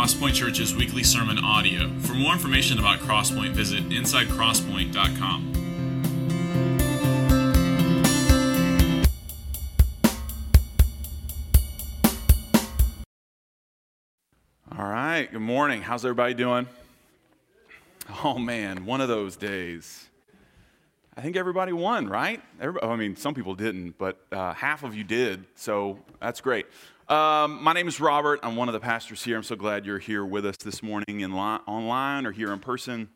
Crosspoint Church's weekly sermon audio. For more information about Crosspoint, visit insidecrosspoint.com. All right, good morning. How's everybody doing? Oh man, one of those days. I think everybody won, right? Everybody, I mean, some people didn't, but uh, half of you did, so that's great. Um, my name is Robert. I'm one of the pastors here. I'm so glad you're here with us this morning in li- online or here in person.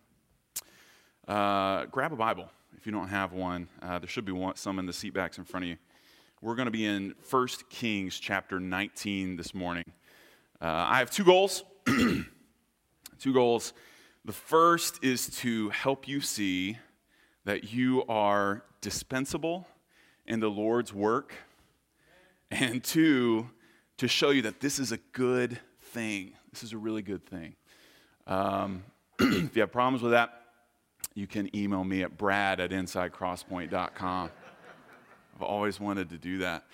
Uh, grab a Bible if you don't have one. Uh, there should be one, some in the seat backs in front of you. We're going to be in 1 Kings chapter 19 this morning. Uh, I have two goals. two goals. The first is to help you see that you are dispensable in the Lord's work. And two, to show you that this is a good thing. This is a really good thing. Um, if you have problems with that, you can email me at brad at insidecrosspoint.com. I've always wanted to do that.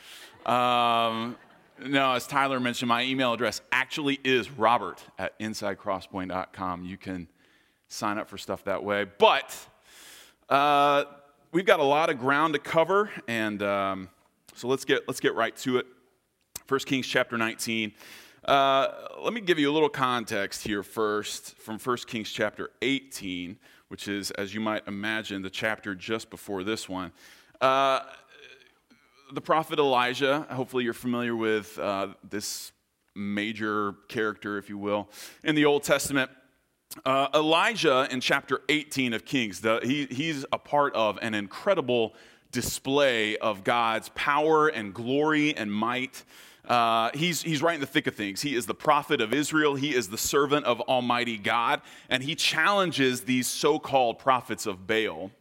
Um, no, as Tyler mentioned, my email address actually is robert at insidecrosspoint.com. You can sign up for stuff that way. But uh, we've got a lot of ground to cover, and um, so let's get, let's get right to it. 1 Kings chapter 19. Uh, let me give you a little context here first from 1 Kings chapter 18, which is, as you might imagine, the chapter just before this one. Uh, the prophet Elijah, hopefully you're familiar with uh, this major character, if you will, in the Old Testament. Uh, Elijah in chapter 18 of Kings, the, he, he's a part of an incredible display of God's power and glory and might. Uh, he's, he's right in the thick of things. He is the prophet of Israel. He is the servant of Almighty God. And he challenges these so called prophets of Baal,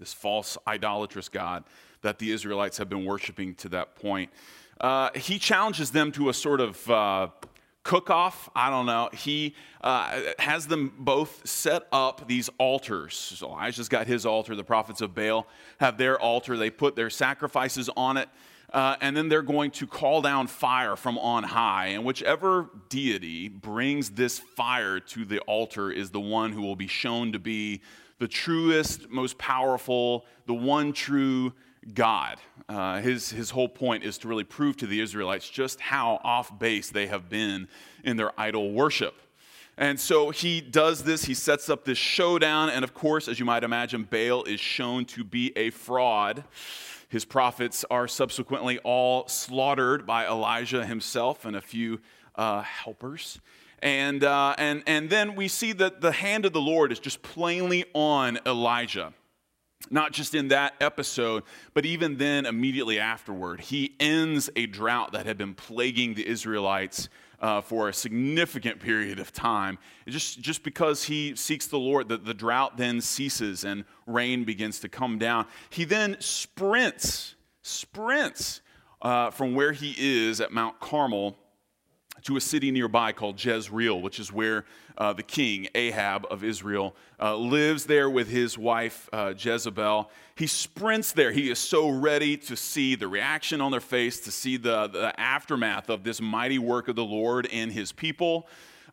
this false idolatrous God that the Israelites have been worshiping to that point. Uh, he challenges them to a sort of uh, cook off. I don't know. He uh, has them both set up these altars. So Elijah's got his altar, the prophets of Baal have their altar. They put their sacrifices on it. Uh, and then they're going to call down fire from on high. And whichever deity brings this fire to the altar is the one who will be shown to be the truest, most powerful, the one true God. Uh, his, his whole point is to really prove to the Israelites just how off base they have been in their idol worship. And so he does this, he sets up this showdown, and of course, as you might imagine, Baal is shown to be a fraud. His prophets are subsequently all slaughtered by Elijah himself and a few uh, helpers. And, uh, and, and then we see that the hand of the Lord is just plainly on Elijah. Not just in that episode, but even then, immediately afterward, he ends a drought that had been plaguing the Israelites uh, for a significant period of time. just, just because he seeks the Lord, the, the drought then ceases and rain begins to come down. He then sprints, sprints uh, from where he is at Mount Carmel to a city nearby called Jezreel, which is where uh, the king, Ahab of Israel, uh, lives there with his wife, uh, Jezebel. He sprints there. He is so ready to see the reaction on their face, to see the, the aftermath of this mighty work of the Lord and his people.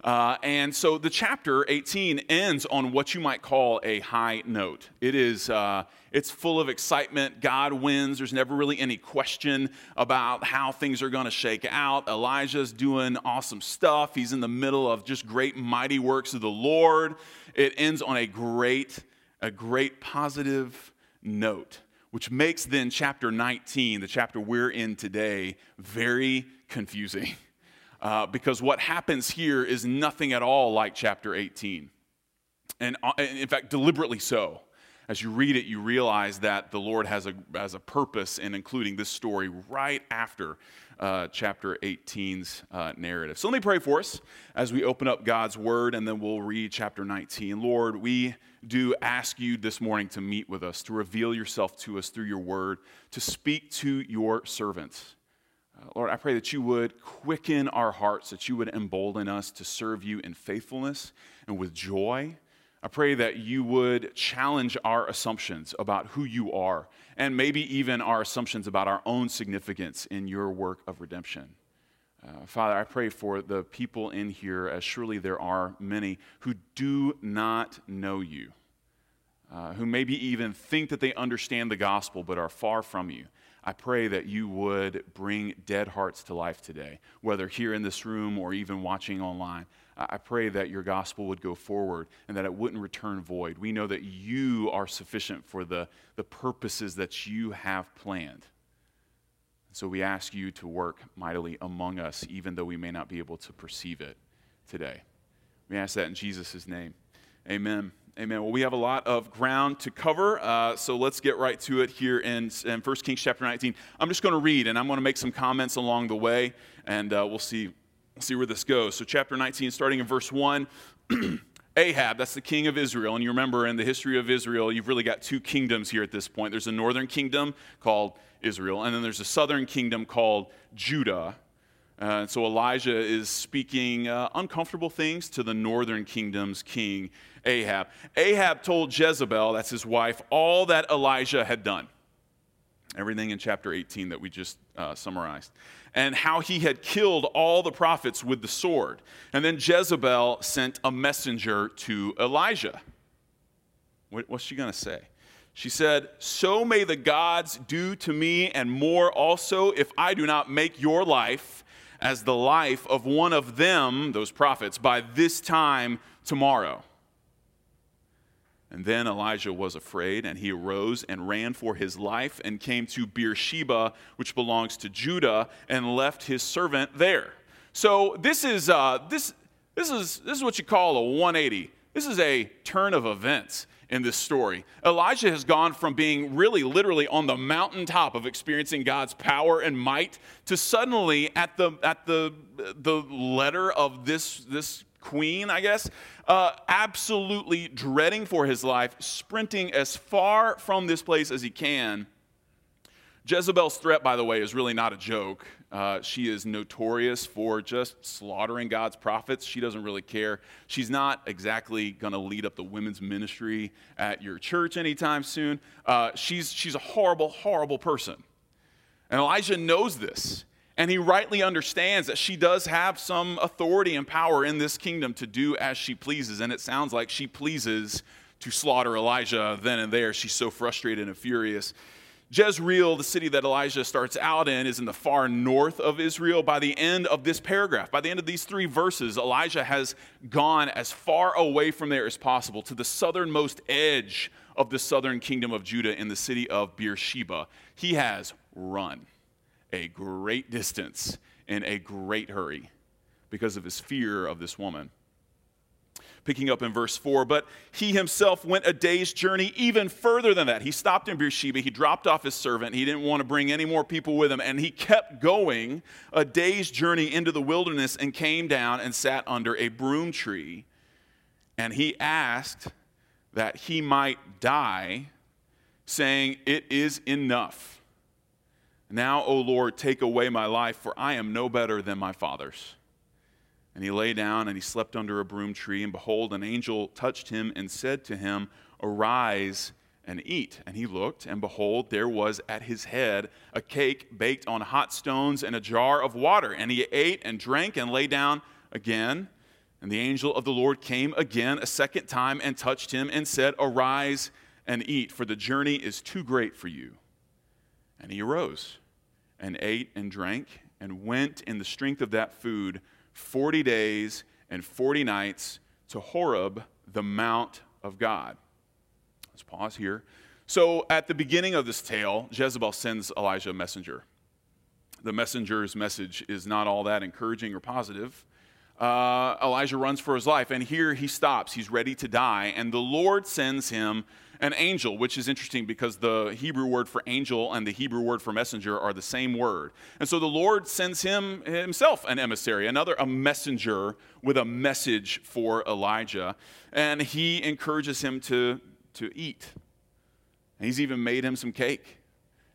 Uh, and so the chapter 18 ends on what you might call a high note. It is, uh, it's full of excitement. God wins. There's never really any question about how things are going to shake out. Elijah's doing awesome stuff. He's in the middle of just great, mighty works of the Lord. It ends on a great, a great positive note, which makes then chapter 19, the chapter we're in today, very confusing. Uh, because what happens here is nothing at all like chapter 18. And uh, in fact, deliberately so. As you read it, you realize that the Lord has a, has a purpose in including this story right after uh, chapter 18's uh, narrative. So let me pray for us as we open up God's word and then we'll read chapter 19. Lord, we do ask you this morning to meet with us, to reveal yourself to us through your word, to speak to your servants. Uh, Lord, I pray that you would quicken our hearts, that you would embolden us to serve you in faithfulness and with joy. I pray that you would challenge our assumptions about who you are, and maybe even our assumptions about our own significance in your work of redemption. Uh, Father, I pray for the people in here, as surely there are many, who do not know you, uh, who maybe even think that they understand the gospel but are far from you. I pray that you would bring dead hearts to life today, whether here in this room or even watching online. I pray that your gospel would go forward and that it wouldn't return void. We know that you are sufficient for the, the purposes that you have planned. So we ask you to work mightily among us, even though we may not be able to perceive it today. We ask that in Jesus' name. Amen. Amen. Well, we have a lot of ground to cover, uh, so let's get right to it here in, in 1 Kings chapter 19. I'm just going to read, and I'm going to make some comments along the way, and uh, we'll see, see where this goes. So, chapter 19, starting in verse 1. Ahab, that's the king of Israel. And you remember in the history of Israel, you've really got two kingdoms here at this point. There's a northern kingdom called Israel, and then there's a southern kingdom called Judah. Uh, so Elijah is speaking uh, uncomfortable things to the northern kingdom's king, Ahab. Ahab told Jezebel, that's his wife, all that Elijah had done. Everything in chapter 18 that we just uh, summarized. And how he had killed all the prophets with the sword. And then Jezebel sent a messenger to Elijah. What, What's she going to say? She said, So may the gods do to me and more also if I do not make your life as the life of one of them, those prophets, by this time tomorrow. And then Elijah was afraid, and he arose and ran for his life and came to Beersheba, which belongs to Judah, and left his servant there. So this is, uh, this, this, is, this is what you call a 180. This is a turn of events in this story. Elijah has gone from being really literally on the mountaintop of experiencing God's power and might to suddenly at the at the the letter of this this queen, I guess, uh, absolutely dreading for his life, sprinting as far from this place as he can. Jezebel's threat, by the way, is really not a joke. Uh, she is notorious for just slaughtering God's prophets. She doesn't really care. She's not exactly going to lead up the women's ministry at your church anytime soon. Uh, she's, she's a horrible, horrible person. And Elijah knows this. And he rightly understands that she does have some authority and power in this kingdom to do as she pleases. And it sounds like she pleases to slaughter Elijah then and there. She's so frustrated and furious. Jezreel, the city that Elijah starts out in, is in the far north of Israel. By the end of this paragraph, by the end of these three verses, Elijah has gone as far away from there as possible to the southernmost edge of the southern kingdom of Judah in the city of Beersheba. He has run a great distance in a great hurry because of his fear of this woman. Picking up in verse 4, but he himself went a day's journey even further than that. He stopped in Beersheba, he dropped off his servant, he didn't want to bring any more people with him, and he kept going a day's journey into the wilderness and came down and sat under a broom tree. And he asked that he might die, saying, It is enough. Now, O Lord, take away my life, for I am no better than my fathers. And he lay down and he slept under a broom tree, and behold, an angel touched him and said to him, Arise and eat. And he looked, and behold, there was at his head a cake baked on hot stones and a jar of water. And he ate and drank and lay down again. And the angel of the Lord came again a second time and touched him and said, Arise and eat, for the journey is too great for you. And he arose and ate and drank and went in the strength of that food 40 days and 40 nights to Horeb, the Mount of God. Let's pause here. So, at the beginning of this tale, Jezebel sends Elijah a messenger. The messenger's message is not all that encouraging or positive. Uh, Elijah runs for his life, and here he stops. He's ready to die, and the Lord sends him an angel, which is interesting because the Hebrew word for angel and the Hebrew word for messenger are the same word. And so the Lord sends him himself an emissary, another a messenger with a message for Elijah, and he encourages him to to eat. And he's even made him some cake,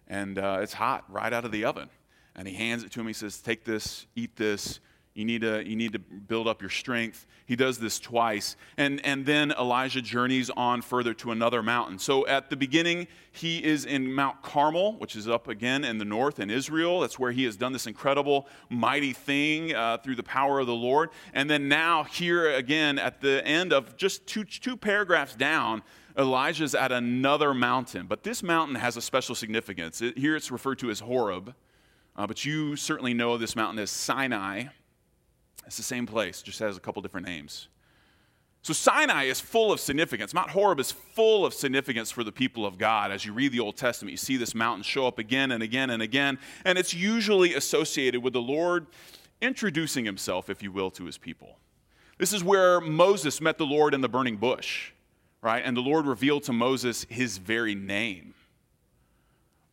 and uh, it's hot right out of the oven. And he hands it to him. He says, "Take this, eat this. You need to, you need to build up your strength. He does this twice. And, and then Elijah journeys on further to another mountain. So at the beginning, he is in Mount Carmel, which is up again in the north in Israel. That's where he has done this incredible, mighty thing uh, through the power of the Lord. And then now, here again, at the end of just two, two paragraphs down, Elijah's at another mountain. But this mountain has a special significance. It, here it's referred to as Horeb. Uh, but you certainly know this mountain as Sinai. It's the same place, just has a couple different names. So Sinai is full of significance. Mount Horeb is full of significance for the people of God. As you read the Old Testament, you see this mountain show up again and again and again, and it's usually associated with the Lord introducing himself, if you will, to his people. This is where Moses met the Lord in the burning bush, right? And the Lord revealed to Moses his very name.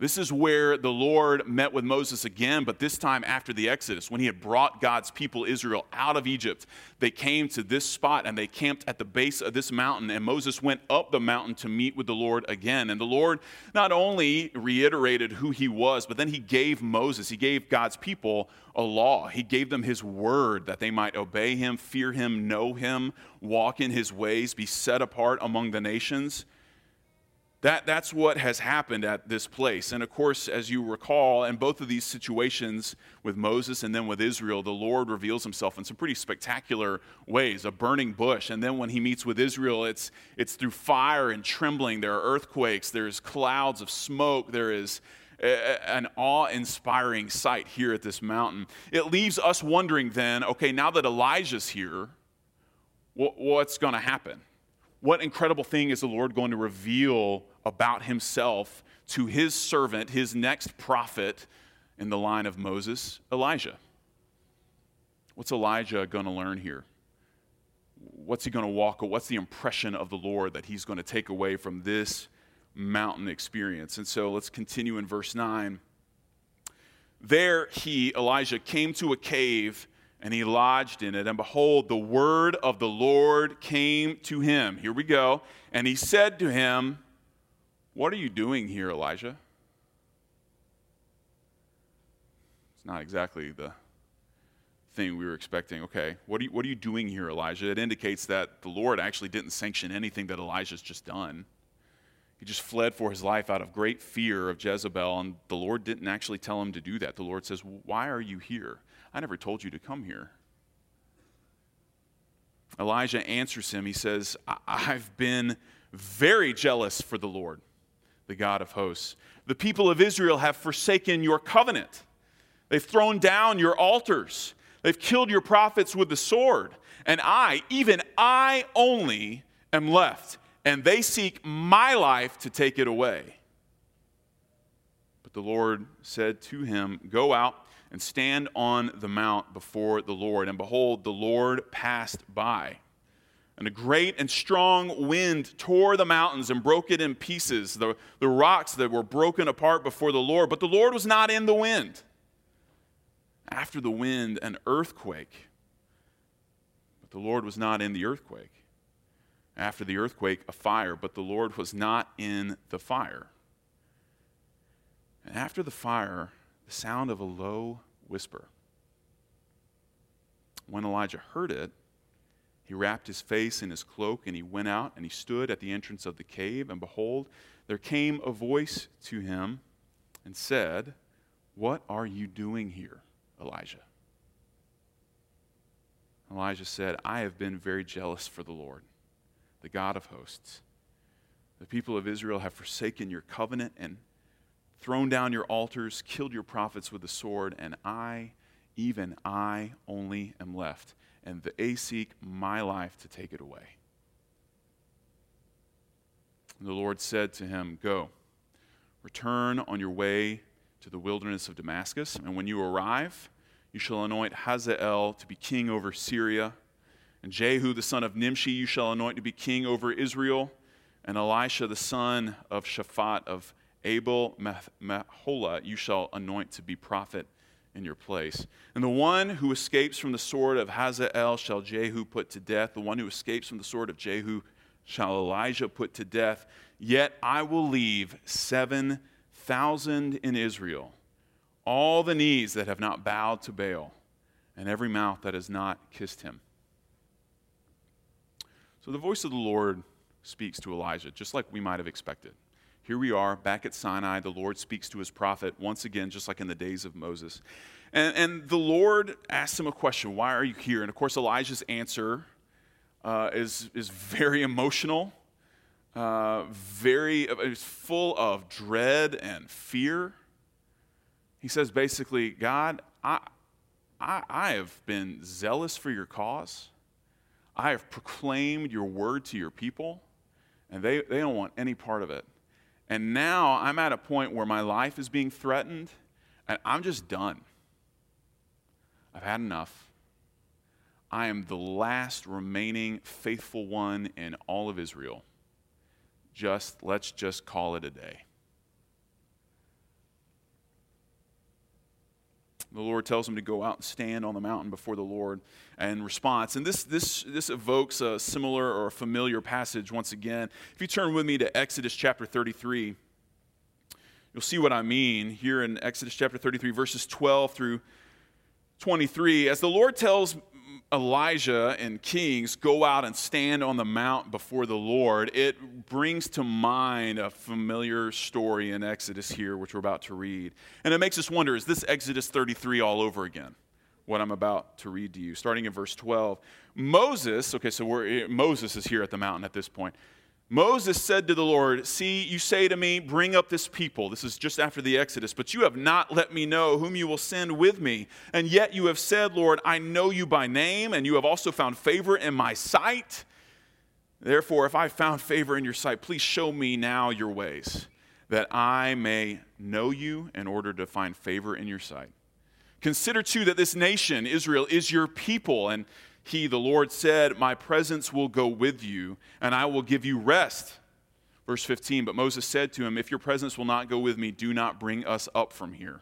This is where the Lord met with Moses again, but this time after the Exodus, when he had brought God's people Israel out of Egypt. They came to this spot and they camped at the base of this mountain, and Moses went up the mountain to meet with the Lord again. And the Lord not only reiterated who he was, but then he gave Moses, he gave God's people a law. He gave them his word that they might obey him, fear him, know him, walk in his ways, be set apart among the nations. That, that's what has happened at this place. And of course, as you recall, in both of these situations with Moses and then with Israel, the Lord reveals himself in some pretty spectacular ways a burning bush. And then when he meets with Israel, it's, it's through fire and trembling. There are earthquakes, there's clouds of smoke, there is an awe inspiring sight here at this mountain. It leaves us wondering then okay, now that Elijah's here, what, what's going to happen? What incredible thing is the Lord going to reveal about himself to his servant, his next prophet in the line of Moses, Elijah. What's Elijah going to learn here? What's he going to walk? What's the impression of the Lord that he's going to take away from this mountain experience? And so let's continue in verse 9. There he, Elijah, came to a cave and he lodged in it. And behold, the word of the Lord came to him. Here we go. And he said to him, what are you doing here, Elijah? It's not exactly the thing we were expecting. Okay, what are, you, what are you doing here, Elijah? It indicates that the Lord actually didn't sanction anything that Elijah's just done. He just fled for his life out of great fear of Jezebel, and the Lord didn't actually tell him to do that. The Lord says, Why are you here? I never told you to come here. Elijah answers him. He says, I've been very jealous for the Lord the God of hosts. The people of Israel have forsaken your covenant. They've thrown down your altars. They've killed your prophets with the sword. And I, even I only, am left. And they seek my life to take it away. But the Lord said to him, Go out and stand on the mount before the Lord. And behold, the Lord passed by. And a great and strong wind tore the mountains and broke it in pieces, the, the rocks that were broken apart before the Lord. But the Lord was not in the wind. After the wind, an earthquake. But the Lord was not in the earthquake. After the earthquake, a fire. But the Lord was not in the fire. And after the fire, the sound of a low whisper. When Elijah heard it, he wrapped his face in his cloak, and he went out, and he stood at the entrance of the cave. And behold, there came a voice to him and said, What are you doing here, Elijah? Elijah said, I have been very jealous for the Lord, the God of hosts. The people of Israel have forsaken your covenant and thrown down your altars, killed your prophets with the sword, and I, even I, only am left and they seek my life to take it away. And the Lord said to him, Go, return on your way to the wilderness of Damascus, and when you arrive, you shall anoint Hazael to be king over Syria, and Jehu the son of Nimshi you shall anoint to be king over Israel, and Elisha the son of Shaphat of Abel Meholah you shall anoint to be prophet in your place. And the one who escapes from the sword of Hazael shall Jehu put to death. The one who escapes from the sword of Jehu shall Elijah put to death. Yet I will leave 7,000 in Israel, all the knees that have not bowed to Baal, and every mouth that has not kissed him. So the voice of the Lord speaks to Elijah, just like we might have expected. Here we are back at Sinai. The Lord speaks to his prophet once again, just like in the days of Moses. And, and the Lord asks him a question Why are you here? And of course, Elijah's answer uh, is, is very emotional, uh, very is full of dread and fear. He says basically, God, I, I, I have been zealous for your cause. I have proclaimed your word to your people, and they, they don't want any part of it. And now I'm at a point where my life is being threatened, and I'm just done. I've had enough. I am the last remaining faithful one in all of Israel. Just, let's just call it a day. The Lord tells him to go out and stand on the mountain before the Lord in response. And this, this, this evokes a similar or familiar passage once again. If you turn with me to Exodus chapter 33, you'll see what I mean here in Exodus chapter 33, verses 12 through 23. As the Lord tells Elijah and Kings go out and stand on the mount before the Lord, it brings to mind a familiar story in Exodus here, which we're about to read. And it makes us wonder is this Exodus 33 all over again? What I'm about to read to you, starting in verse 12. Moses, okay, so Moses is here at the mountain at this point. Moses said to the Lord, See, you say to me, Bring up this people. This is just after the Exodus, but you have not let me know whom you will send with me. And yet you have said, Lord, I know you by name, and you have also found favor in my sight. Therefore, if I found favor in your sight, please show me now your ways, that I may know you in order to find favor in your sight. Consider too that this nation, Israel, is your people, and he, the Lord, said, My presence will go with you, and I will give you rest. Verse 15 But Moses said to him, If your presence will not go with me, do not bring us up from here.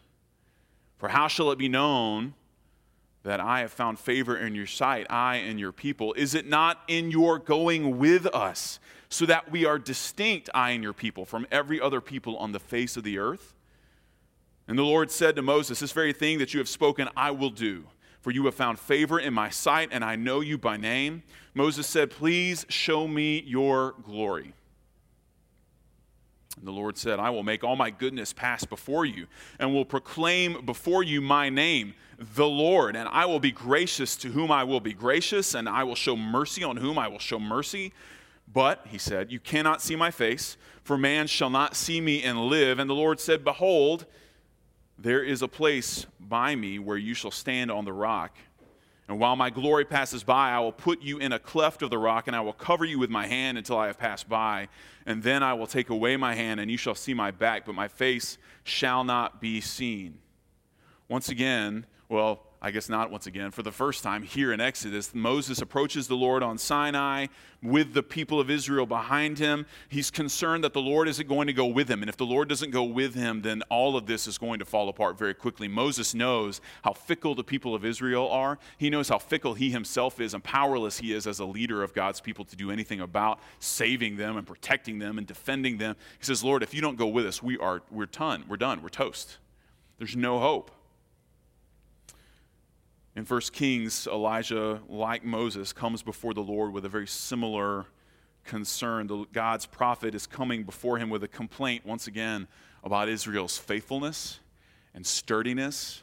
For how shall it be known that I have found favor in your sight, I and your people? Is it not in your going with us, so that we are distinct, I and your people, from every other people on the face of the earth? And the Lord said to Moses, This very thing that you have spoken, I will do for you have found favor in my sight, and I know you by name. Moses said, Please show me your glory. And the Lord said, I will make all my goodness pass before you, and will proclaim before you my name, the Lord. And I will be gracious to whom I will be gracious, and I will show mercy on whom I will show mercy. But, he said, you cannot see my face, for man shall not see me and live. And the Lord said, Behold, there is a place by me where you shall stand on the rock. And while my glory passes by, I will put you in a cleft of the rock, and I will cover you with my hand until I have passed by. And then I will take away my hand, and you shall see my back, but my face shall not be seen. Once again, well, I guess not once again, for the first time here in Exodus, Moses approaches the Lord on Sinai with the people of Israel behind him. He's concerned that the Lord isn't going to go with him. And if the Lord doesn't go with him, then all of this is going to fall apart very quickly. Moses knows how fickle the people of Israel are. He knows how fickle he himself is and powerless he is as a leader of God's people to do anything about saving them and protecting them and defending them. He says, Lord, if you don't go with us, we are, we're done. We're done. We're toast. There's no hope. In 1 Kings, Elijah, like Moses, comes before the Lord with a very similar concern. The, God's prophet is coming before him with a complaint, once again, about Israel's faithfulness and sturdiness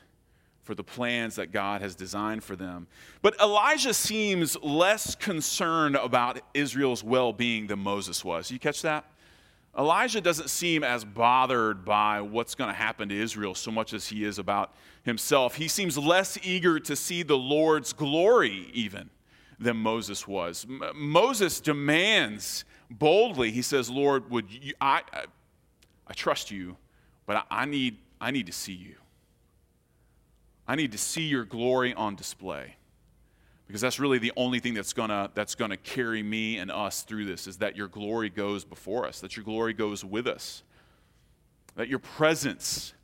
for the plans that God has designed for them. But Elijah seems less concerned about Israel's well being than Moses was. You catch that? Elijah doesn't seem as bothered by what's going to happen to Israel so much as he is about himself. He seems less eager to see the Lord's glory, even, than Moses was. M- Moses demands boldly, he says, Lord, would you, I, I, I trust you, but I, I, need, I need to see you. I need to see your glory on display because that's really the only thing that's gonna that's gonna carry me and us through this is that your glory goes before us that your glory goes with us that your presence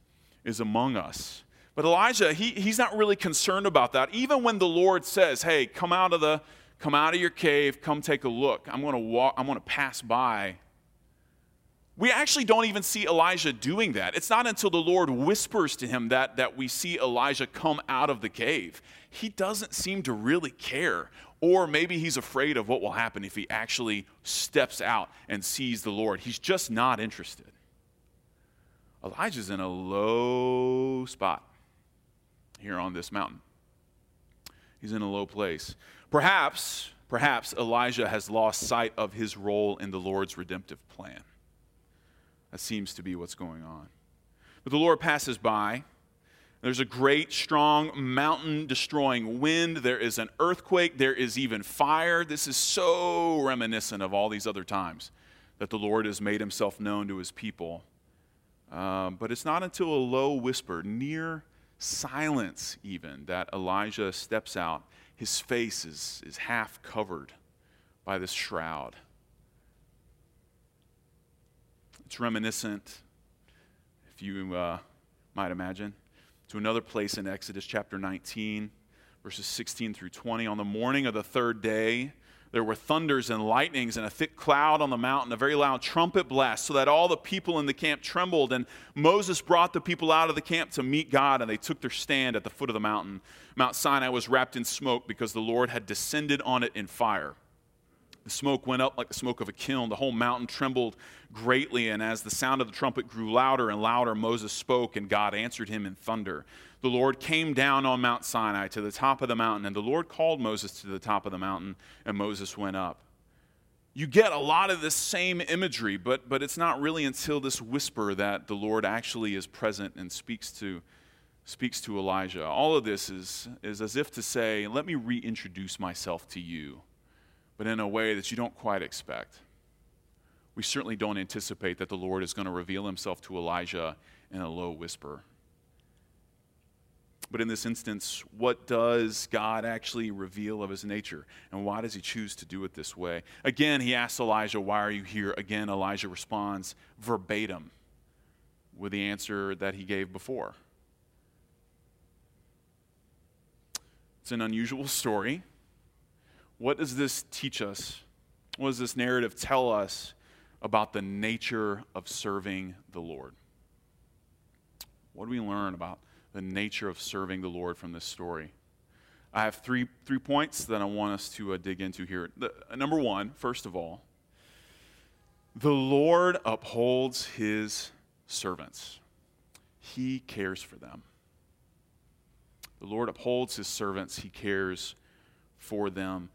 is among us. But elijah he, he's not really concerned about that. Even when the lord says hey come out of the come out of your cave come take a look. I'm to walk i'm to pass by we actually don't even see Elijah doing that. It's not until the Lord whispers to him that, that we see Elijah come out of the cave. He doesn't seem to really care. Or maybe he's afraid of what will happen if he actually steps out and sees the Lord. He's just not interested. Elijah's in a low spot here on this mountain. He's in a low place. Perhaps, perhaps Elijah has lost sight of his role in the Lord's redemptive plan. That seems to be what's going on. But the Lord passes by. There's a great, strong, mountain destroying wind. There is an earthquake. There is even fire. This is so reminiscent of all these other times that the Lord has made himself known to his people. Um, but it's not until a low whisper, near silence even, that Elijah steps out. His face is, is half covered by this shroud. It's reminiscent, if you uh, might imagine, to another place in Exodus chapter 19, verses 16 through 20. On the morning of the third day, there were thunders and lightnings and a thick cloud on the mountain, a very loud trumpet blast, so that all the people in the camp trembled. And Moses brought the people out of the camp to meet God, and they took their stand at the foot of the mountain. Mount Sinai was wrapped in smoke because the Lord had descended on it in fire. The smoke went up like the smoke of a kiln. The whole mountain trembled greatly, and as the sound of the trumpet grew louder and louder, Moses spoke, and God answered him in thunder. The Lord came down on Mount Sinai to the top of the mountain, and the Lord called Moses to the top of the mountain, and Moses went up. You get a lot of this same imagery, but, but it's not really until this whisper that the Lord actually is present and speaks to, speaks to Elijah. All of this is, is as if to say, Let me reintroduce myself to you but in a way that you don't quite expect. We certainly don't anticipate that the Lord is going to reveal himself to Elijah in a low whisper. But in this instance, what does God actually reveal of his nature? And why does he choose to do it this way? Again, he asks Elijah, Why are you here? Again, Elijah responds verbatim with the answer that he gave before. It's an unusual story. What does this teach us? What does this narrative tell us about the nature of serving the Lord? What do we learn about the nature of serving the Lord from this story? I have three, three points that I want us to uh, dig into here. The, uh, number one, first of all, the Lord upholds his servants, he cares for them. The Lord upholds his servants, he cares for them.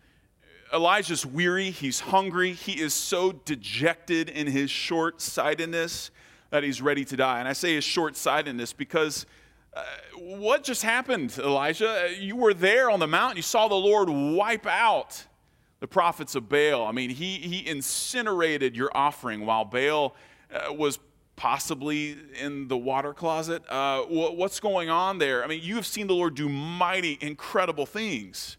Elijah's weary, he's hungry, he is so dejected in his short sightedness that he's ready to die. And I say his short sightedness because uh, what just happened, Elijah? Uh, you were there on the mountain, you saw the Lord wipe out the prophets of Baal. I mean, he, he incinerated your offering while Baal uh, was possibly in the water closet. Uh, what's going on there? I mean, you have seen the Lord do mighty, incredible things.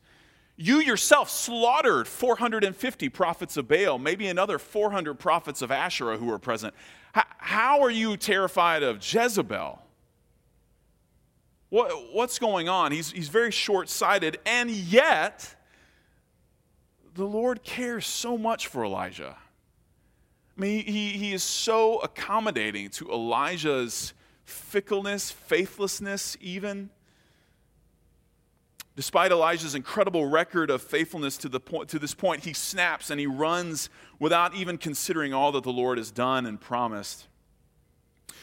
You yourself slaughtered 450 prophets of Baal, maybe another 400 prophets of Asherah who were present. How are you terrified of Jezebel? What, what's going on? He's, he's very short sighted, and yet the Lord cares so much for Elijah. I mean, he, he is so accommodating to Elijah's fickleness, faithlessness, even. Despite Elijah's incredible record of faithfulness to, the point, to this point, he snaps and he runs without even considering all that the Lord has done and promised.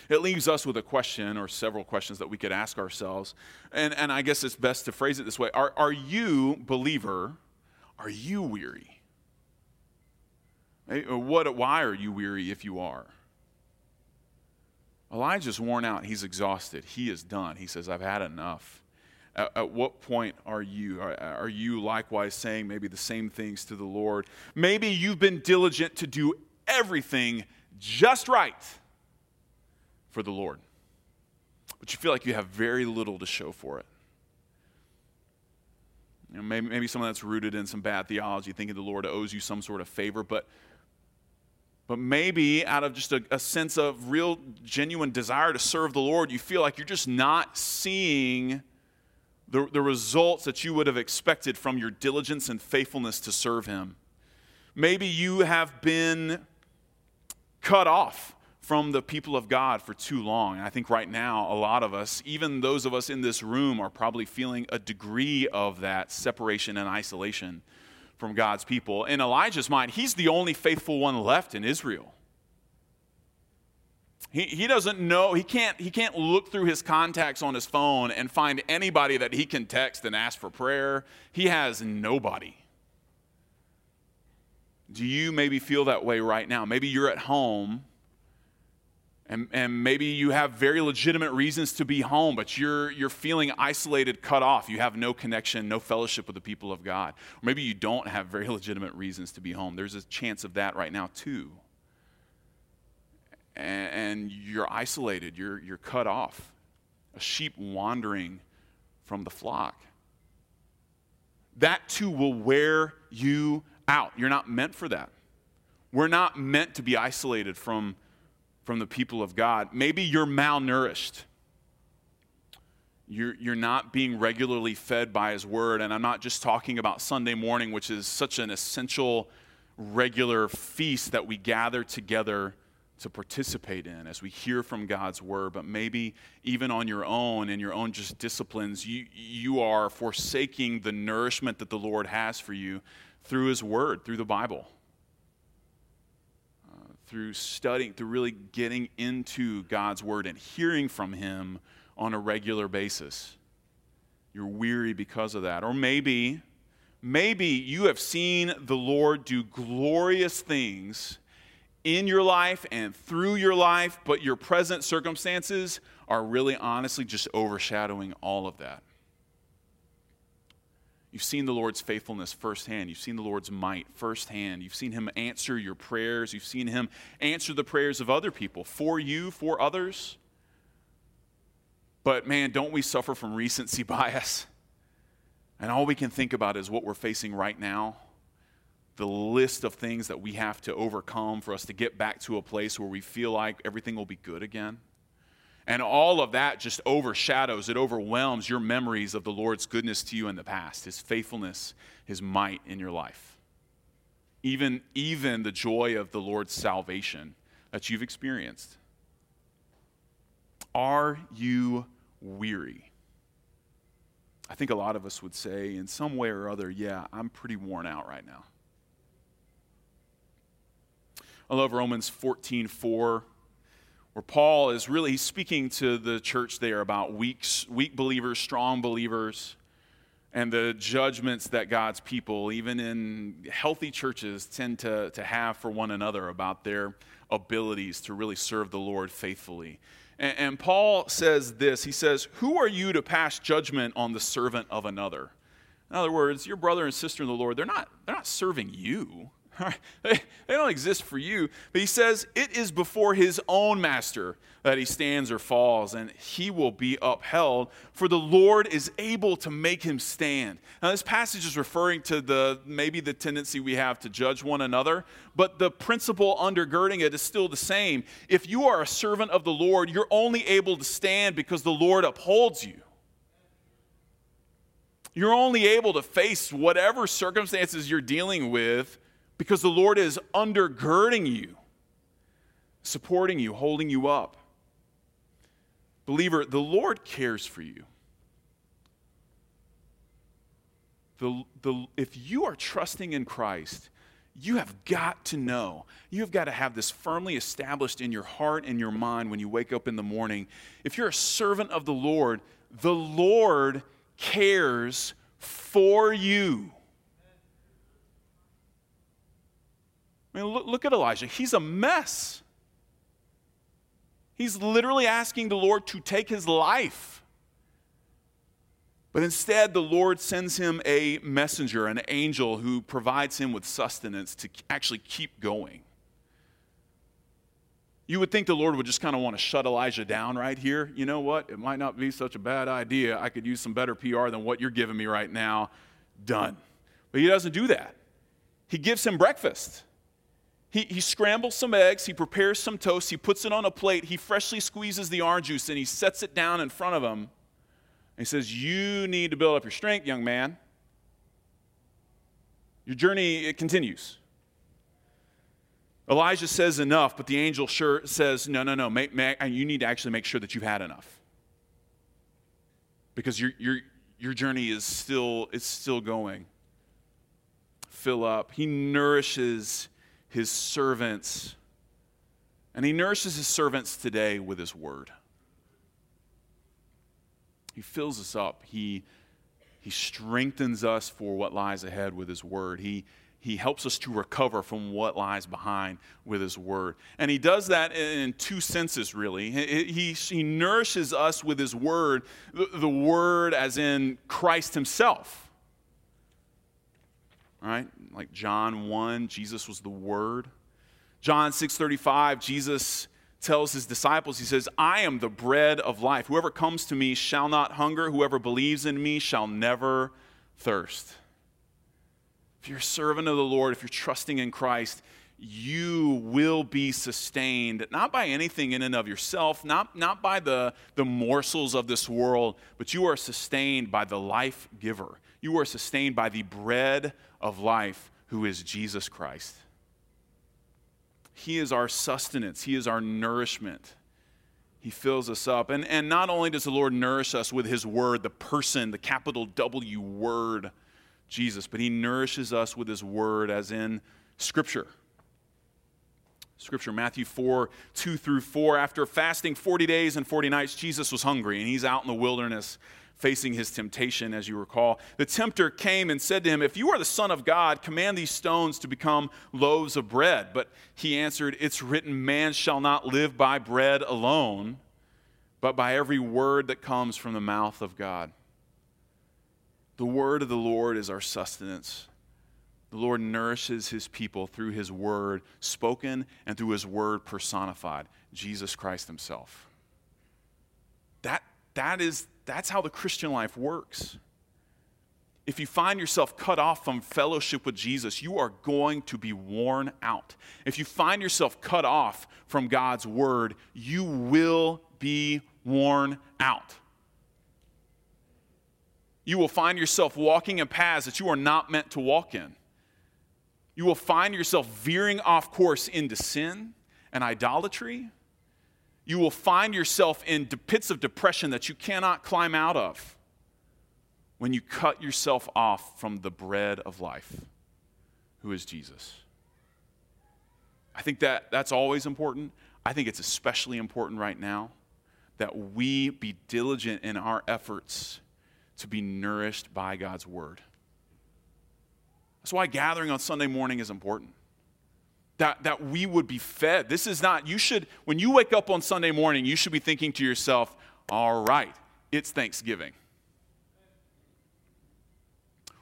It leaves us with a question or several questions that we could ask ourselves. And, and I guess it's best to phrase it this way Are, are you, believer, are you weary? Uh, what, why are you weary if you are? Elijah's worn out. He's exhausted. He is done. He says, I've had enough. At, at, what point are you? Are, are you likewise saying maybe the same things to the Lord? Maybe you've been diligent to do everything just right for the Lord, but you feel like you have very little to show for it. You know, maybe, maybe someone that's rooted in some bad theology, thinking the Lord owes you some sort of favor, but but maybe out of just a, a, sense of real, genuine desire to serve the Lord, you feel like you're just not seeing the, the results that you would have expected from your diligence and faithfulness to serve Him. Maybe you have been cut off from the people of God for too long. And I think right now, a lot of us, even those of us in this room, are probably feeling a degree of that separation and isolation from God's people. In Elijah's mind, he's the only faithful one left in Israel. He, he doesn't know, he can't, he can't look through his contacts on his phone and find anybody that he can text and ask for prayer. He has nobody. Do you maybe feel that way right now? Maybe you're at home and, and maybe you have very legitimate reasons to be home, but you're, you're feeling isolated, cut off. You have no connection, no fellowship with the people of God. Or maybe you don't have very legitimate reasons to be home. There's a chance of that right now, too. And, and you're isolated, you're, you're cut off. A sheep wandering from the flock. That too will wear you out. You're not meant for that. We're not meant to be isolated from from the people of God. Maybe you're malnourished. You're, you're not being regularly fed by His Word. And I'm not just talking about Sunday morning, which is such an essential, regular feast that we gather together to participate in as we hear from God's Word. But maybe even on your own, in your own just disciplines, you, you are forsaking the nourishment that the Lord has for you through His Word, through the Bible uh, through studying, through really getting into God's Word and hearing from Him on a regular basis. You're weary because of that. Or maybe, maybe you have seen the Lord do glorious things in your life and through your life, but your present circumstances are really honestly just overshadowing all of that. You've seen the Lord's faithfulness firsthand. You've seen the Lord's might firsthand. You've seen Him answer your prayers. You've seen Him answer the prayers of other people for you, for others. But man, don't we suffer from recency bias? And all we can think about is what we're facing right now the list of things that we have to overcome for us to get back to a place where we feel like everything will be good again. And all of that just overshadows, it overwhelms your memories of the Lord's goodness to you in the past, His faithfulness, His might in your life. Even, even the joy of the Lord's salvation that you've experienced. Are you weary? I think a lot of us would say, in some way or other, yeah, I'm pretty worn out right now. I love Romans 14 4 where Paul is really he's speaking to the church there about weak, weak believers, strong believers, and the judgments that God's people, even in healthy churches, tend to, to have for one another about their abilities to really serve the Lord faithfully. And, and Paul says this He says, Who are you to pass judgment on the servant of another? In other words, your brother and sister in the Lord, they're not, they're not serving you. They, don't exist for you. But he says it is before his own master that he stands or falls, and he will be upheld, for the Lord is able to make him stand. Now, this passage is referring to the maybe the tendency we have to judge one another, but the principle undergirding it is still the same. If you are a servant of the Lord, you're only able to stand because the Lord upholds you. You're only able to face whatever circumstances you're dealing with because the Lord is undergirding you, supporting you, holding you up. Believer, the Lord cares for you. The, the, if you are trusting in Christ, you have got to know, you have got to have this firmly established in your heart and your mind when you wake up in the morning. If you're a servant of the Lord, the Lord cares for you. I mean, look, look at Elijah. He's a mess. He's literally asking the Lord to take his life. But instead, the Lord sends him a messenger, an angel who provides him with sustenance to actually keep going. You would think the Lord would just kind of want to shut Elijah down right here. You know what? It might not be such a bad idea. I could use some better PR than what you're giving me right now. Done. But he doesn't do that. He gives him breakfast. He, he scrambles some eggs, he prepares some toast, he puts it on a plate, he freshly squeezes the orange juice, and he sets it down in front of him. he says, You need to build up your strength, young man. Your journey, it continues. Elijah says enough, but the angel sure says, no, no, no, make, make, you need to actually make sure that you've had enough. Because your, your, your journey is still, it's still going. Fill up. He nourishes his servants. And he nourishes his servants today with his word. He fills us up. He, he strengthens us for what lies ahead with his word. He, he helps us to recover from what lies behind with his word. And he does that in two senses, really. He, he, he nourishes us with his word, the, the, word as in Christ himself. Right? Like John 1, Jesus was the word. John 6:35, Jesus tells his disciples, he says, I am the bread of life. Whoever comes to me shall not hunger. Whoever believes in me shall never thirst. If you're a servant of the Lord, if you're trusting in Christ, you will be sustained not by anything in and of yourself, not, not by the, the morsels of this world, but you are sustained by the life giver. You are sustained by the bread of life, who is Jesus Christ. He is our sustenance, He is our nourishment. He fills us up. And, and not only does the Lord nourish us with His word, the person, the capital W word, Jesus, but he nourishes us with his word, as in Scripture. Scripture, Matthew 4, 2 through 4. After fasting 40 days and 40 nights, Jesus was hungry, and he's out in the wilderness facing his temptation, as you recall. The tempter came and said to him, If you are the Son of God, command these stones to become loaves of bread. But he answered, It's written, Man shall not live by bread alone, but by every word that comes from the mouth of God. The word of the Lord is our sustenance. The Lord nourishes his people through his word spoken and through his word personified, Jesus Christ himself. That, that is, that's how the Christian life works. If you find yourself cut off from fellowship with Jesus, you are going to be worn out. If you find yourself cut off from God's word, you will be worn out you will find yourself walking in paths that you are not meant to walk in. You will find yourself veering off course into sin and idolatry. You will find yourself in pits of depression that you cannot climb out of when you cut yourself off from the bread of life, who is Jesus. I think that that's always important. I think it's especially important right now that we be diligent in our efforts to be nourished by God's word. That's why gathering on Sunday morning is important. That, that we would be fed. This is not, you should, when you wake up on Sunday morning, you should be thinking to yourself, all right, it's Thanksgiving.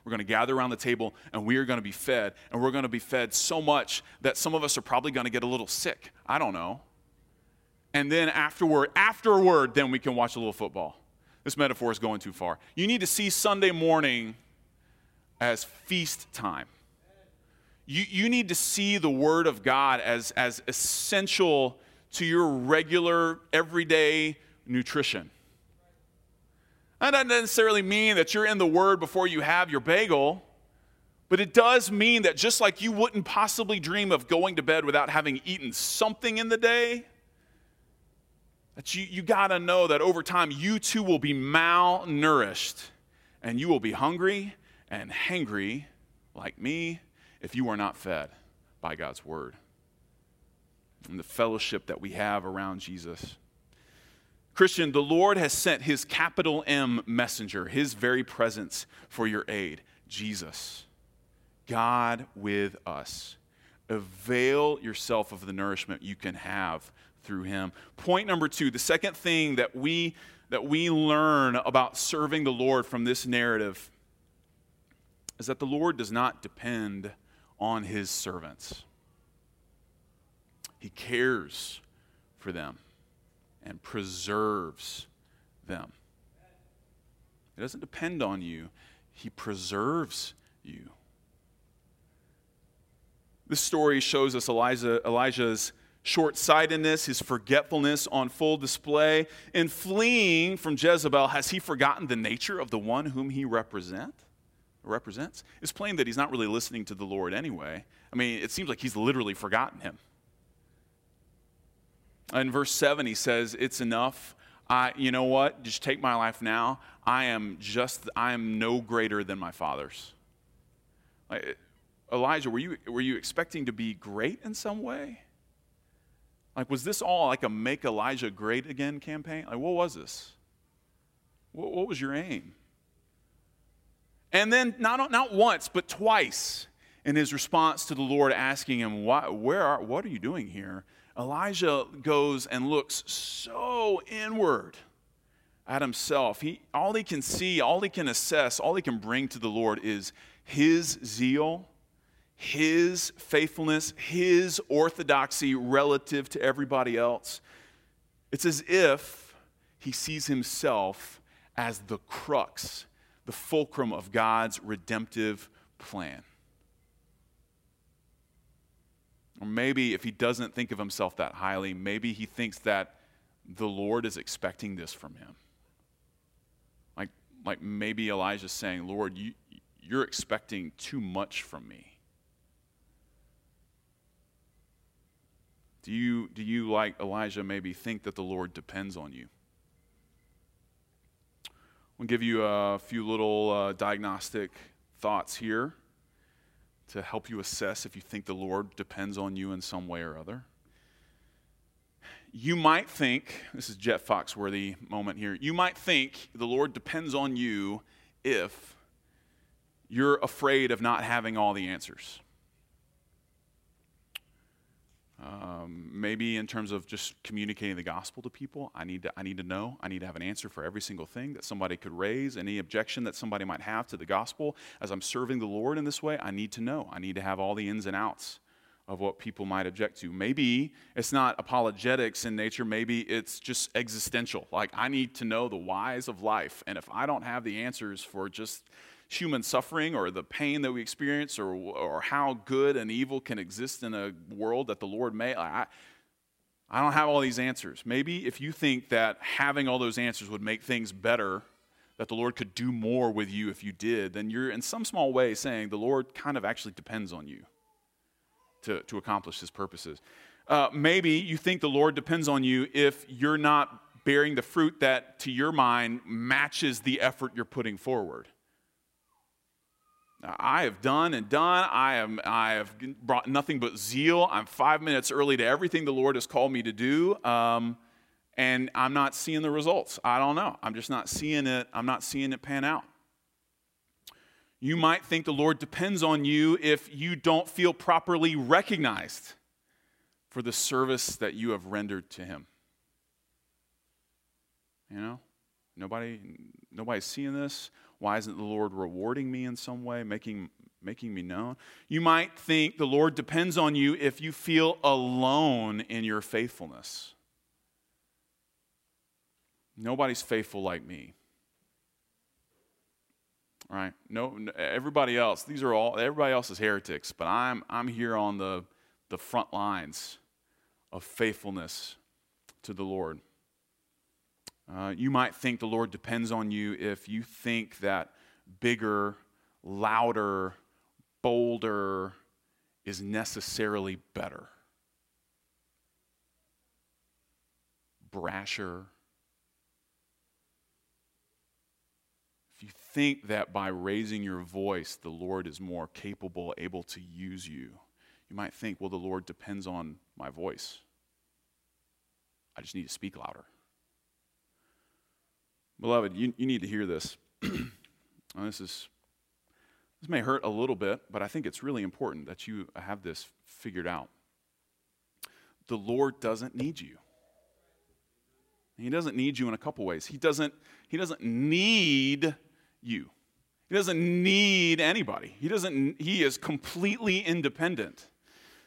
We're going to gather around the table and we are going to be fed. And we're going to be fed so much that some of us are probably going to get a little sick. I don't know. And then afterward, afterward, then we can watch a little football. This metaphor is going too far. You need to see Sunday morning as feast time. You, you need to see the Word of God as, as essential to your regular, everyday nutrition. That doesn't necessarily mean that you're in the Word before you have your bagel, but it does mean that just like you wouldn't possibly dream of going to bed without having eaten something in the day, that you, you got to know that over time you too will be malnourished and you will be hungry and hangry like me if you are not fed by God's word and the fellowship that we have around Jesus. Christian, the Lord has sent his capital M messenger, his very presence for your aid, Jesus. God with us. Avail yourself of the nourishment you can have through him. Point number two, the second thing that we that we learn about serving the Lord from this narrative is that the Lord does not depend on his servants. He cares for them and preserves them. It doesn't depend on you, he preserves you. This story shows us Elijah, Elijah's short sightedness, his forgetfulness on full display. In fleeing from Jezebel, has he forgotten the nature of the one whom he represent, represents? It's plain that he's not really listening to the Lord anyway. I mean, it seems like he's literally forgotten him. In verse 7, he says, It's enough. I, you know what? Just take my life now. I am just, I am no greater than my father's. Like, Elijah, were you, were you expecting to be great in some way? Like, was this all like a make Elijah great again campaign? Like, what was this? What, what was your aim? And then, not, not once, but twice in his response to the Lord asking him, Why, where are, What are you doing here? Elijah goes and looks so inward at himself. He, all he can see, all he can assess, all he can bring to the Lord is his zeal, his faithfulness, his orthodoxy relative to everybody else. It's as if he sees himself as the crux, the fulcrum of God's redemptive plan. Or maybe if he doesn't think of himself that highly, maybe he thinks that the Lord is expecting this from him. Like, like maybe Elijah's saying, Lord, you, you're expecting too much from me. Do you, do you, like Elijah, maybe think that the Lord depends on you? I'll give you a few little uh, diagnostic thoughts here to help you assess if you think the Lord depends on you in some way or other. You might think, this is Jeff Foxworthy moment here, you might think the Lord depends on you if you're afraid of not having all the answers. Um, maybe in terms of just communicating the gospel to people, I need to, I need to know. I need to have an answer for every single thing that somebody could raise, any objection that somebody might have to the gospel. As I'm serving the Lord in this way, I need to know. I need to have all the ins and outs of what people might object to. Maybe it's not apologetics in nature, maybe it's just existential. Like, I need to know the whys of life. And if I don't have the answers for just human suffering or the pain that we experience or, or how good and evil can exist in a world that the Lord made. I, I don't have all these answers. Maybe if you think that having all those answers would make things better, that the Lord could do more with you if you did, then you're in some small way saying the Lord kind of actually depends on you to, to accomplish his purposes. Uh, maybe you think the Lord depends on you if you're not bearing the fruit that, to your mind, matches the effort you're putting forward. I have done and done. I, am, I have brought nothing but zeal. I'm five minutes early to everything the Lord has called me to do. Um, and I'm not seeing the results. I don't know. I'm just not seeing it. I'm not seeing it pan out. You might think the Lord depends on you if you don't feel properly recognized for the service that you have rendered to Him. You know, nobody, nobody's seeing this. Why isn't the Lord rewarding me in some way, making, making me known? You might think the Lord depends on you if you feel alone in your faithfulness. Nobody's faithful like me. All right? No, everybody else, these are all, everybody else is heretics, but I'm, I'm here on the, the front lines of faithfulness to the Lord. Uh, you might think the Lord depends on you if you think that bigger, louder, bolder is necessarily better. Brasher. If you think that by raising your voice, the Lord is more capable, able to use you, you might think, well, the Lord depends on my voice. I just need to speak louder. Beloved, you, you need to hear this. this is this may hurt a little bit, but I think it's really important that you have this figured out. The Lord doesn't need you. He doesn't need you in a couple ways. He doesn't, he doesn't need you. He doesn't need anybody. He doesn't he is completely independent.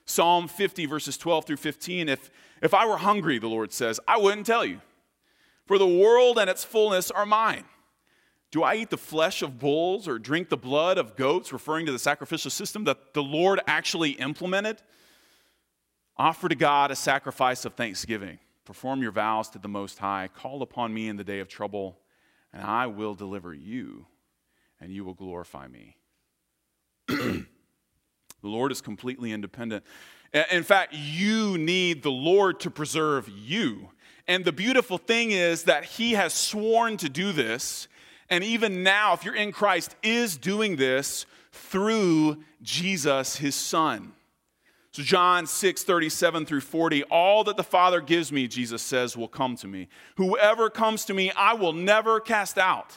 Psalm 50 verses 12 through 15 if if I were hungry, the Lord says, I wouldn't tell you. For the world and its fullness are mine. Do I eat the flesh of bulls or drink the blood of goats, referring to the sacrificial system that the Lord actually implemented? Offer to God a sacrifice of thanksgiving. Perform your vows to the Most High. Call upon me in the day of trouble, and I will deliver you, and you will glorify me. the Lord is completely independent. In fact, you need the Lord to preserve you. And the beautiful thing is that He has sworn to do this. And even now, if you're in Christ, is doing this through Jesus, His Son. So, John 6, 37 through 40, all that the Father gives me, Jesus says, will come to me. Whoever comes to me, I will never cast out.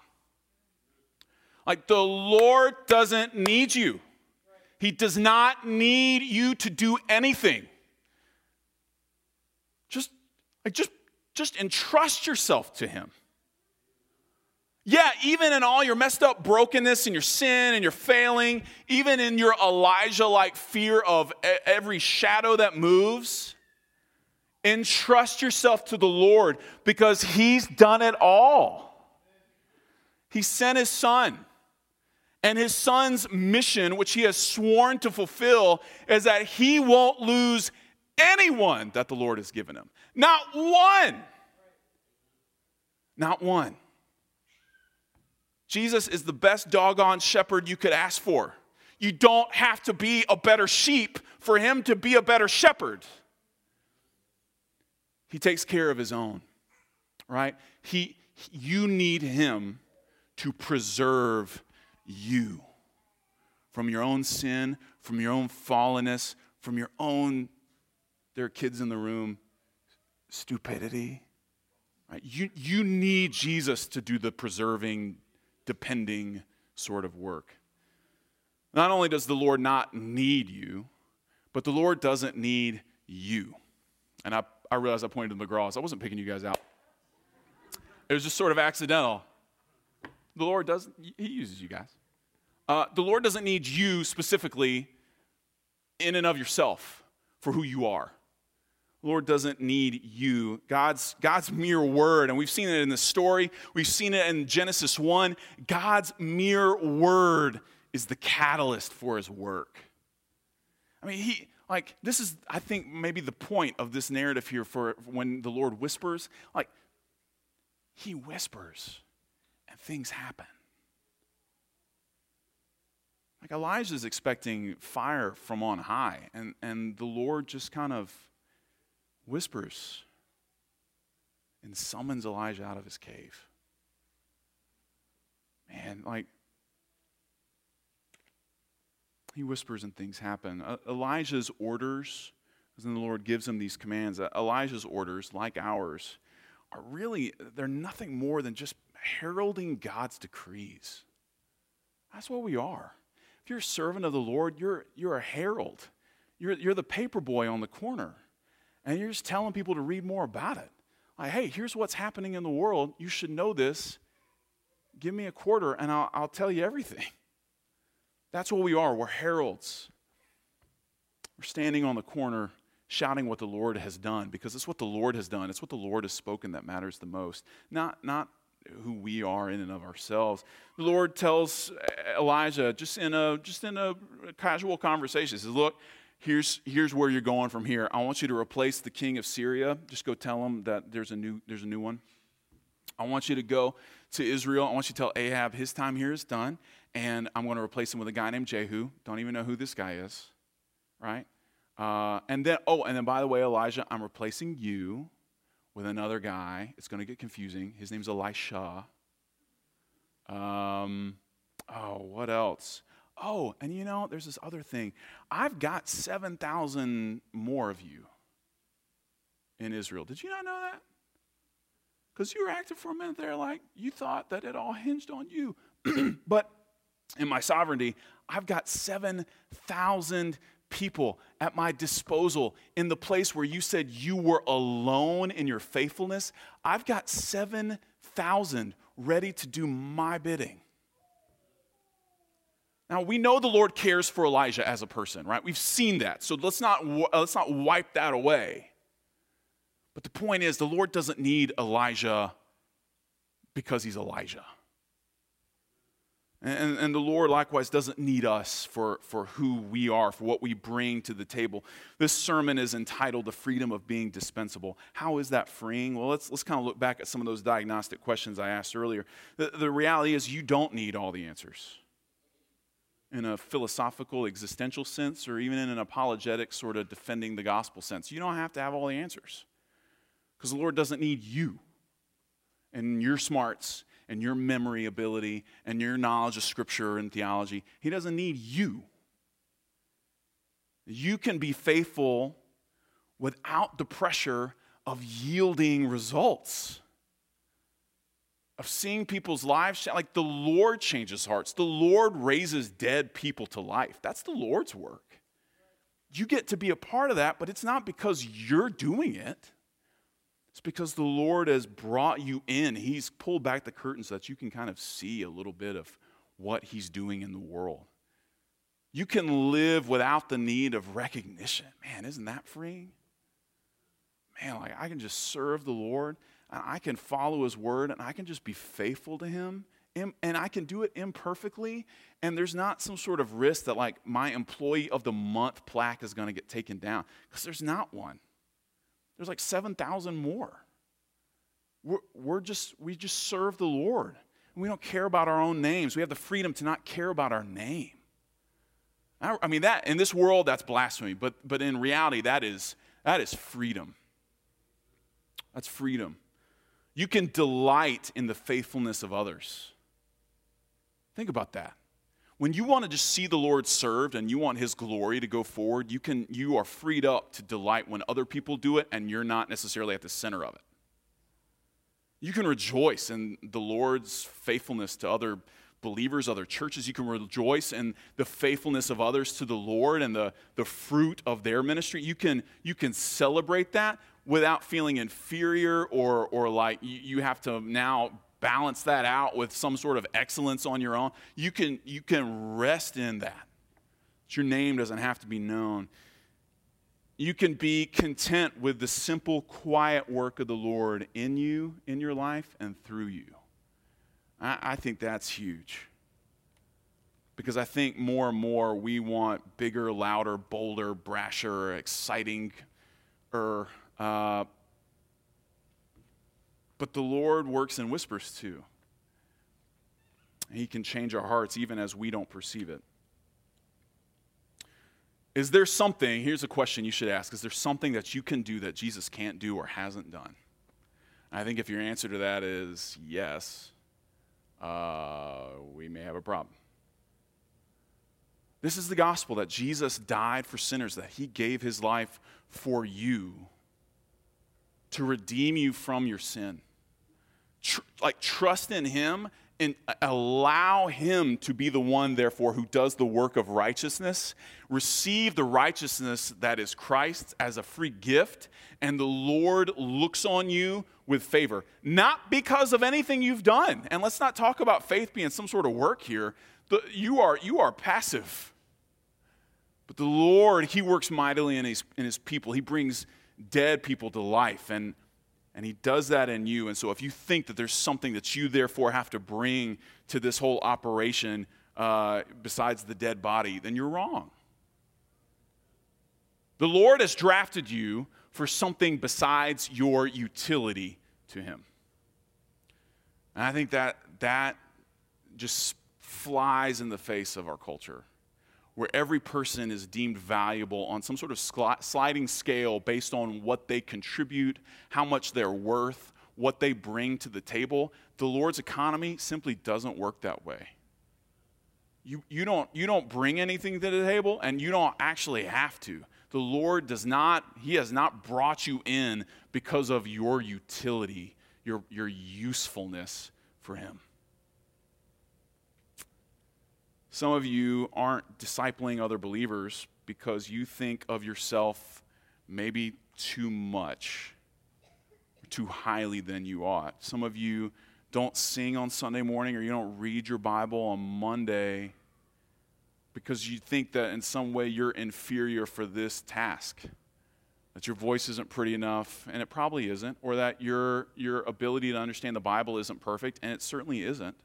Like the Lord doesn't need you. He does not need you to do anything. Just like just just entrust yourself to him. Yeah, even in all your messed up brokenness and your sin and your failing, even in your Elijah like fear of every shadow that moves, entrust yourself to the Lord because He's done it all. He sent His Son. And His Son's mission, which He has sworn to fulfill, is that He won't lose anyone that the Lord has given Him. Not one. Not one. Jesus is the best doggone shepherd you could ask for. You don't have to be a better sheep for him to be a better shepherd. He takes care of his own, right? He, you need him to preserve you from your own sin, from your own fallenness, from your own, there are kids in the room, stupidity. Right? You, you need Jesus to do the preserving, depending sort of work. Not only does the Lord not need you, but the Lord doesn't need you. And I, I realized I pointed to McGraw's. I wasn't picking you guys out. It was just sort of accidental. The Lord doesn't, He uses you guys. Uh, the Lord doesn't need you specifically in and of yourself for who you are. The Lord doesn't need you. God's, God's mere word, and we've seen it in the story, we've seen it in Genesis 1. God's mere word is the catalyst for his work. I mean, he, like, this is, I think, maybe the point of this narrative here for when the Lord whispers. Like, he whispers and things happen. Like, Elijah's expecting fire from on high, and, and the Lord just kind of whispers and summons Elijah out of his cave. Man, like, he whispers and things happen. Uh, Elijah's orders, as then the Lord gives him these commands, uh, Elijah's orders, like ours, are really, they're nothing more than just heralding God's decrees. That's what we are. You're a servant of the Lord, you're, you're a herald. You're, you're the paper boy on the corner and you're just telling people to read more about it. Like, hey, here's what's happening in the world. You should know this. Give me a quarter and I'll, I'll tell you everything. That's what we are. We're heralds. We're standing on the corner shouting what the Lord has done because it's what the Lord has done. It's what the Lord has spoken that matters the most, not, not who we are in and of ourselves. The Lord tells Elijah just in a just in a casual conversation, he says, Look, here's, here's where you're going from here. I want you to replace the king of Syria. Just go tell him that there's a new, there's a new one. I want you to go to Israel. I want you to tell Ahab his time here is done, and I'm going to replace him with a guy named Jehu. Don't even know who this guy is, right? Uh, and then, oh, and then by the way, Elijah, I'm replacing you with another guy. It's going to get confusing. His name's Elisha. Um, oh, what else? Oh, and you know, there's this other thing. I've got 7,000 more of you in Israel. Did you not know that? Because you were active for a minute there like you thought that it all hinged on you. but in my sovereignty, I've got 7,000 people at my disposal in the place where you said you were alone in your faithfulness. I've got 7,000 ready to do my bidding. Now, we know the Lord cares for Elijah as a person, right? We've seen that. So let's not, uh, let's not wipe that away. But the point is, the Lord doesn't need Elijah because he's Elijah. And, and, the Lord likewise doesn't need us for, for who we are, for what we bring to the table. This sermon is entitled The Freedom of Being Dispensable. How is that freeing? Well, let's, let's kind of look back at some of those diagnostic questions I asked earlier. The, the reality is, you don't need all the answers in a philosophical, existential sense, or even in an apologetic, sort of defending the gospel sense. You don't have to have all the answers because the Lord doesn't need you and your smarts and your memory ability and your knowledge of scripture and theology. He doesn't need you. You can be faithful without the pressure of yielding results. Of seeing people's lives, like the Lord changes hearts. The Lord raises dead people to life. That's the Lord's work. You get to be a part of that, but it's not because you're doing it. It's because the Lord has brought you in. He's pulled back the curtain so that you can kind of see a little bit of what He's doing in the world. You can live without the need of recognition. Man, isn't that freeing? Man, like I can just serve the Lord, and I can follow His word, and I can just be faithful to Him. And I can do it imperfectly, and there's not some sort of risk that, like, my employee of the month plaque is going to get taken down, because there's not one. There's like 7,000 more. We're, we're just, we just serve the Lord. We don't care about our own names. We have the freedom to not care about our name. I, I mean, that in this world, that's blasphemy, but, but in reality, that is, that is freedom. That's freedom. You can delight in the faithfulness of others. Think about that when you want to just see the Lord served and you want his glory to go forward, you can you are freed up to delight when other people do it and you're not necessarily at the center of it. You can rejoice in the Lord's faithfulness to other believers, other churches. You can rejoice in the faithfulness of others to the Lord and the, the fruit of their ministry. You can, you can celebrate that without feeling inferior or, or like you, have to now balance that out with some sort of excellence on your own. You can, you can rest in that. Your name doesn't have to be known. You can be content with the simple, quiet work of the Lord in you, in your life, and through you. I, I think that's huge. Because I think more and more we want bigger, louder, bolder, brasher, exciting, uh, but the Lord works in whispers too. He can change our hearts even as we don't perceive it. Is there something, here's a question you should ask, is there something that you can do that Jesus can't do or hasn't done? I think if your answer to that is yes, uh, we may have a problem. This is the gospel that Jesus died for sinners, that he gave his life for you to redeem you from your sin tr- like trust in him and uh, allow him to be the one therefore who does the work of righteousness. Receive the righteousness that is christ as a free gift and the lord looks on you with favor. Not because of anything you've done. And let's not talk about faith being some sort of work here. You are you are passive. But the lord he works mightily in his, in his people. He brings dead people to life. And and he does that in you. And so if you think that there's something that you therefore have to bring to this whole operation uh, besides the dead body, then you're wrong. The Lord has drafted you for something besides your utility to him. And I think that that just flies in the face of our culture where every person is deemed valuable on some sort of sliding scale based on what they contribute, how much they're worth, what they bring to the table. The Lord's economy simply doesn't work that way. You, you, don't, you don't bring anything to the table, and you don't actually have to. The Lord does not, He has not brought you in because of your utility, your, your usefulness for Him. Some of you aren't discipling other believers because you think of yourself maybe too much, too highly than you ought. Some of you don't sing on Sunday morning or you don't read your Bible on Monday because you think that in some way you're inferior for this task. That your voice isn't pretty enough, and it probably isn't, or that your, your ability to understand the Bible isn't perfect, and it certainly isn't.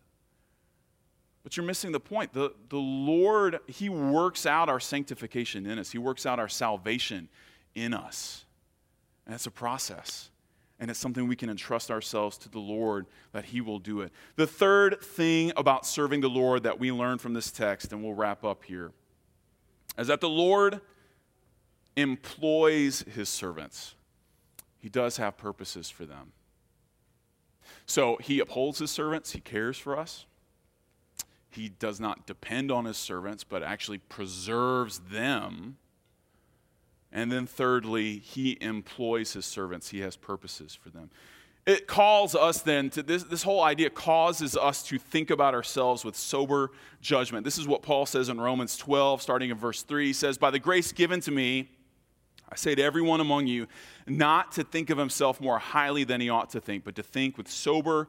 But you're missing the point. The, the Lord, He works out our sanctification in us, He works out our salvation in us. And it's a process. And it's something we can entrust ourselves to the Lord that He will do it. The third thing about serving the Lord that we learn from this text, and we'll wrap up here, is that the Lord employs His servants. He does have purposes for them. So He upholds His servants, He cares for us. He does not depend on His servants, but actually preserves them and then, thirdly, he employs his servants, he has purposes for them. It calls us then to this, this whole idea causes us to think about ourselves with sober judgment. This is what Paul says in Romans 12, starting in verse 3. He says, By the grace given to me, I say to everyone among you, not to think of himself more highly than he ought to think, but to think with sober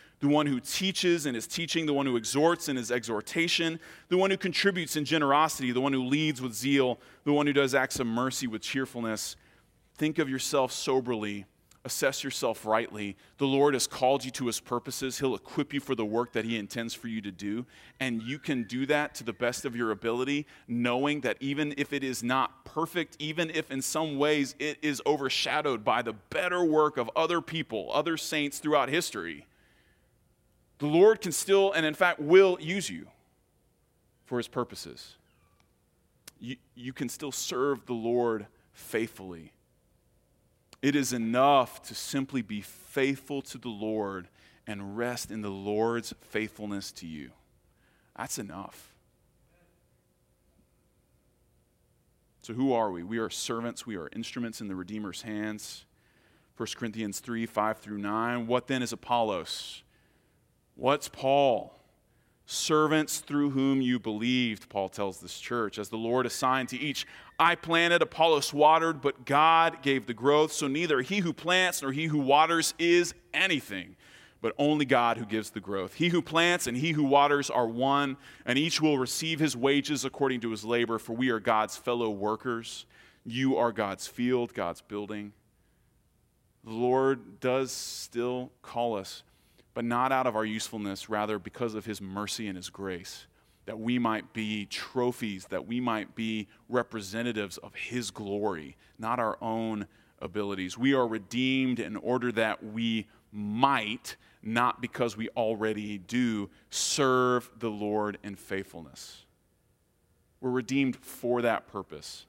the one who teaches in his teaching, the one who exhorts in his exhortation, the one who contributes in generosity, the one who leads with zeal, the one who does acts of mercy with cheerfulness. Think of yourself soberly, assess yourself rightly. The Lord has called you to his purposes, he'll equip you for the work that he intends for you to do, and you can do that to the best of your ability, knowing that even if it is not perfect, even if in some ways it is overshadowed by the better work of other people, other saints throughout history the Lord can still, and in fact will, use you for his purposes. You, you can still serve the Lord faithfully. It is enough to simply be faithful to the Lord and rest in the Lord's faithfulness to you. That's enough. So, who are we? We are servants, we are instruments in the Redeemer's hands. 1 Corinthians 3 5 through 9. What then is Apollos? What's Paul? Servants through whom you believed, Paul tells this church, as the Lord assigned to each. I planted, Apollos watered, but God gave the growth. So neither he who plants nor he who waters is anything, but only God who gives the growth. He who plants and he who waters are one, and each will receive his wages according to his labor, for we are God's fellow workers. You are God's field, God's building. The Lord does still call us but not out of our usefulness, rather because of his mercy and his grace, that we might be trophies, that we might be representatives of his glory, not our own abilities. We are redeemed in order that we might, not because we already do, serve the Lord in faithfulness. We're redeemed for that purpose.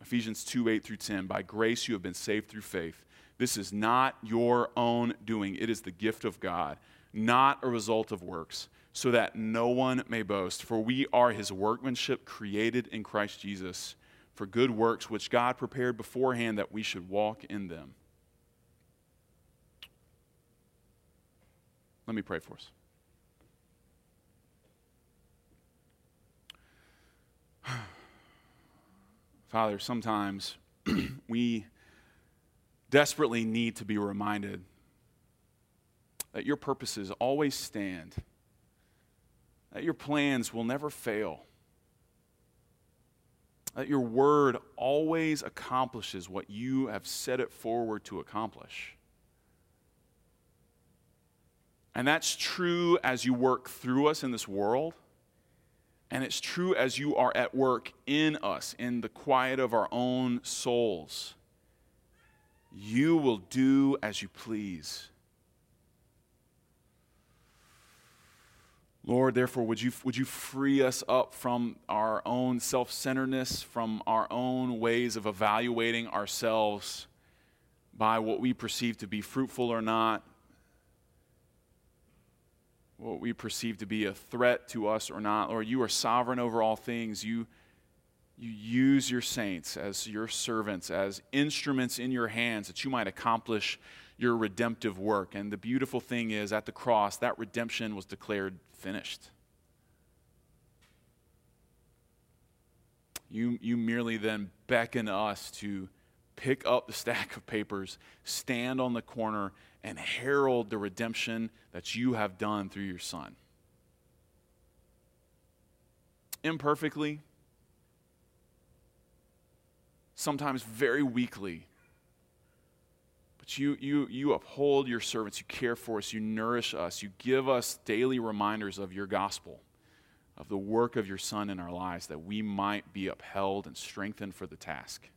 Ephesians 2 8 through 10. By grace you have been saved through faith this is not your own doing, it is the gift of God, not a result of works, so that no one may boast. For we are his workmanship created in Christ Jesus for good works, which God prepared beforehand that we should walk in them. Let me pray for us. Father, sometimes we desperately need to be reminded that your purposes always stand, that your plans will never fail, that your word always accomplishes what you have set it forward to accomplish. And that's true as you work through us in this world. And it's true as you are at work in us, in the quiet of our own souls you will do as you please. Lord, therefore, would you, would you free us up from our own self centeredness, from our own ways of evaluating ourselves by what we perceive to be fruitful or not, what we perceive to be a threat to us or not. Lord, you are sovereign over all things. You, you use your saints as your servants, as instruments in your hands that you might accomplish your redemptive work. And the beautiful thing is, at the cross, that redemption was declared finished. You, you merely then beckon us to pick up the stack of papers, stand on the corner, and herald the redemption that you have done through your Son. Imperfectly, sometimes very weakly. But you, you, you uphold your servants, you care for us, you nourish us, you give us daily reminders of your gospel, of the work of your Son in our lives, that we might be upheld and strengthened for the task.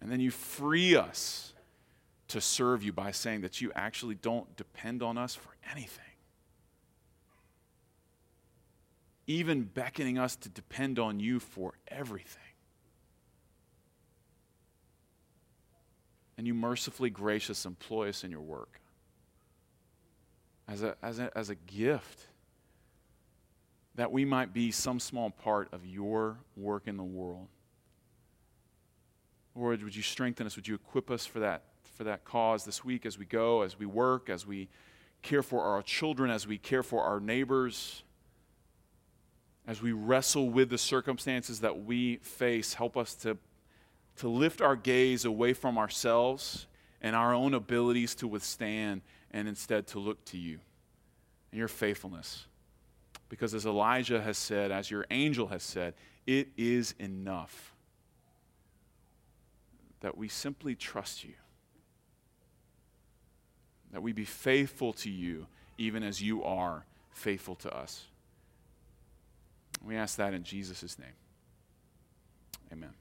And then you free us to serve you by saying that you actually don't depend on us for anything. Even beckoning us to depend on you for everything. and you mercifully gracious employ us in your work as a, as a, as a gift that we might be some small part of your work in the world. Lord, would you strengthen us? Would you equip us for that, for that cause this week as we go, as we work, as we care for our children, as we care for our neighbors, as we wrestle with the circumstances that we face? Help us to to lift our gaze away from ourselves and our own abilities to withstand and instead to look to you and your faithfulness. Because as Elijah has said, as your angel has said, it is enough that we simply trust you, that we be faithful to you even as you are faithful to us. We ask that in Jesus' name. Amen.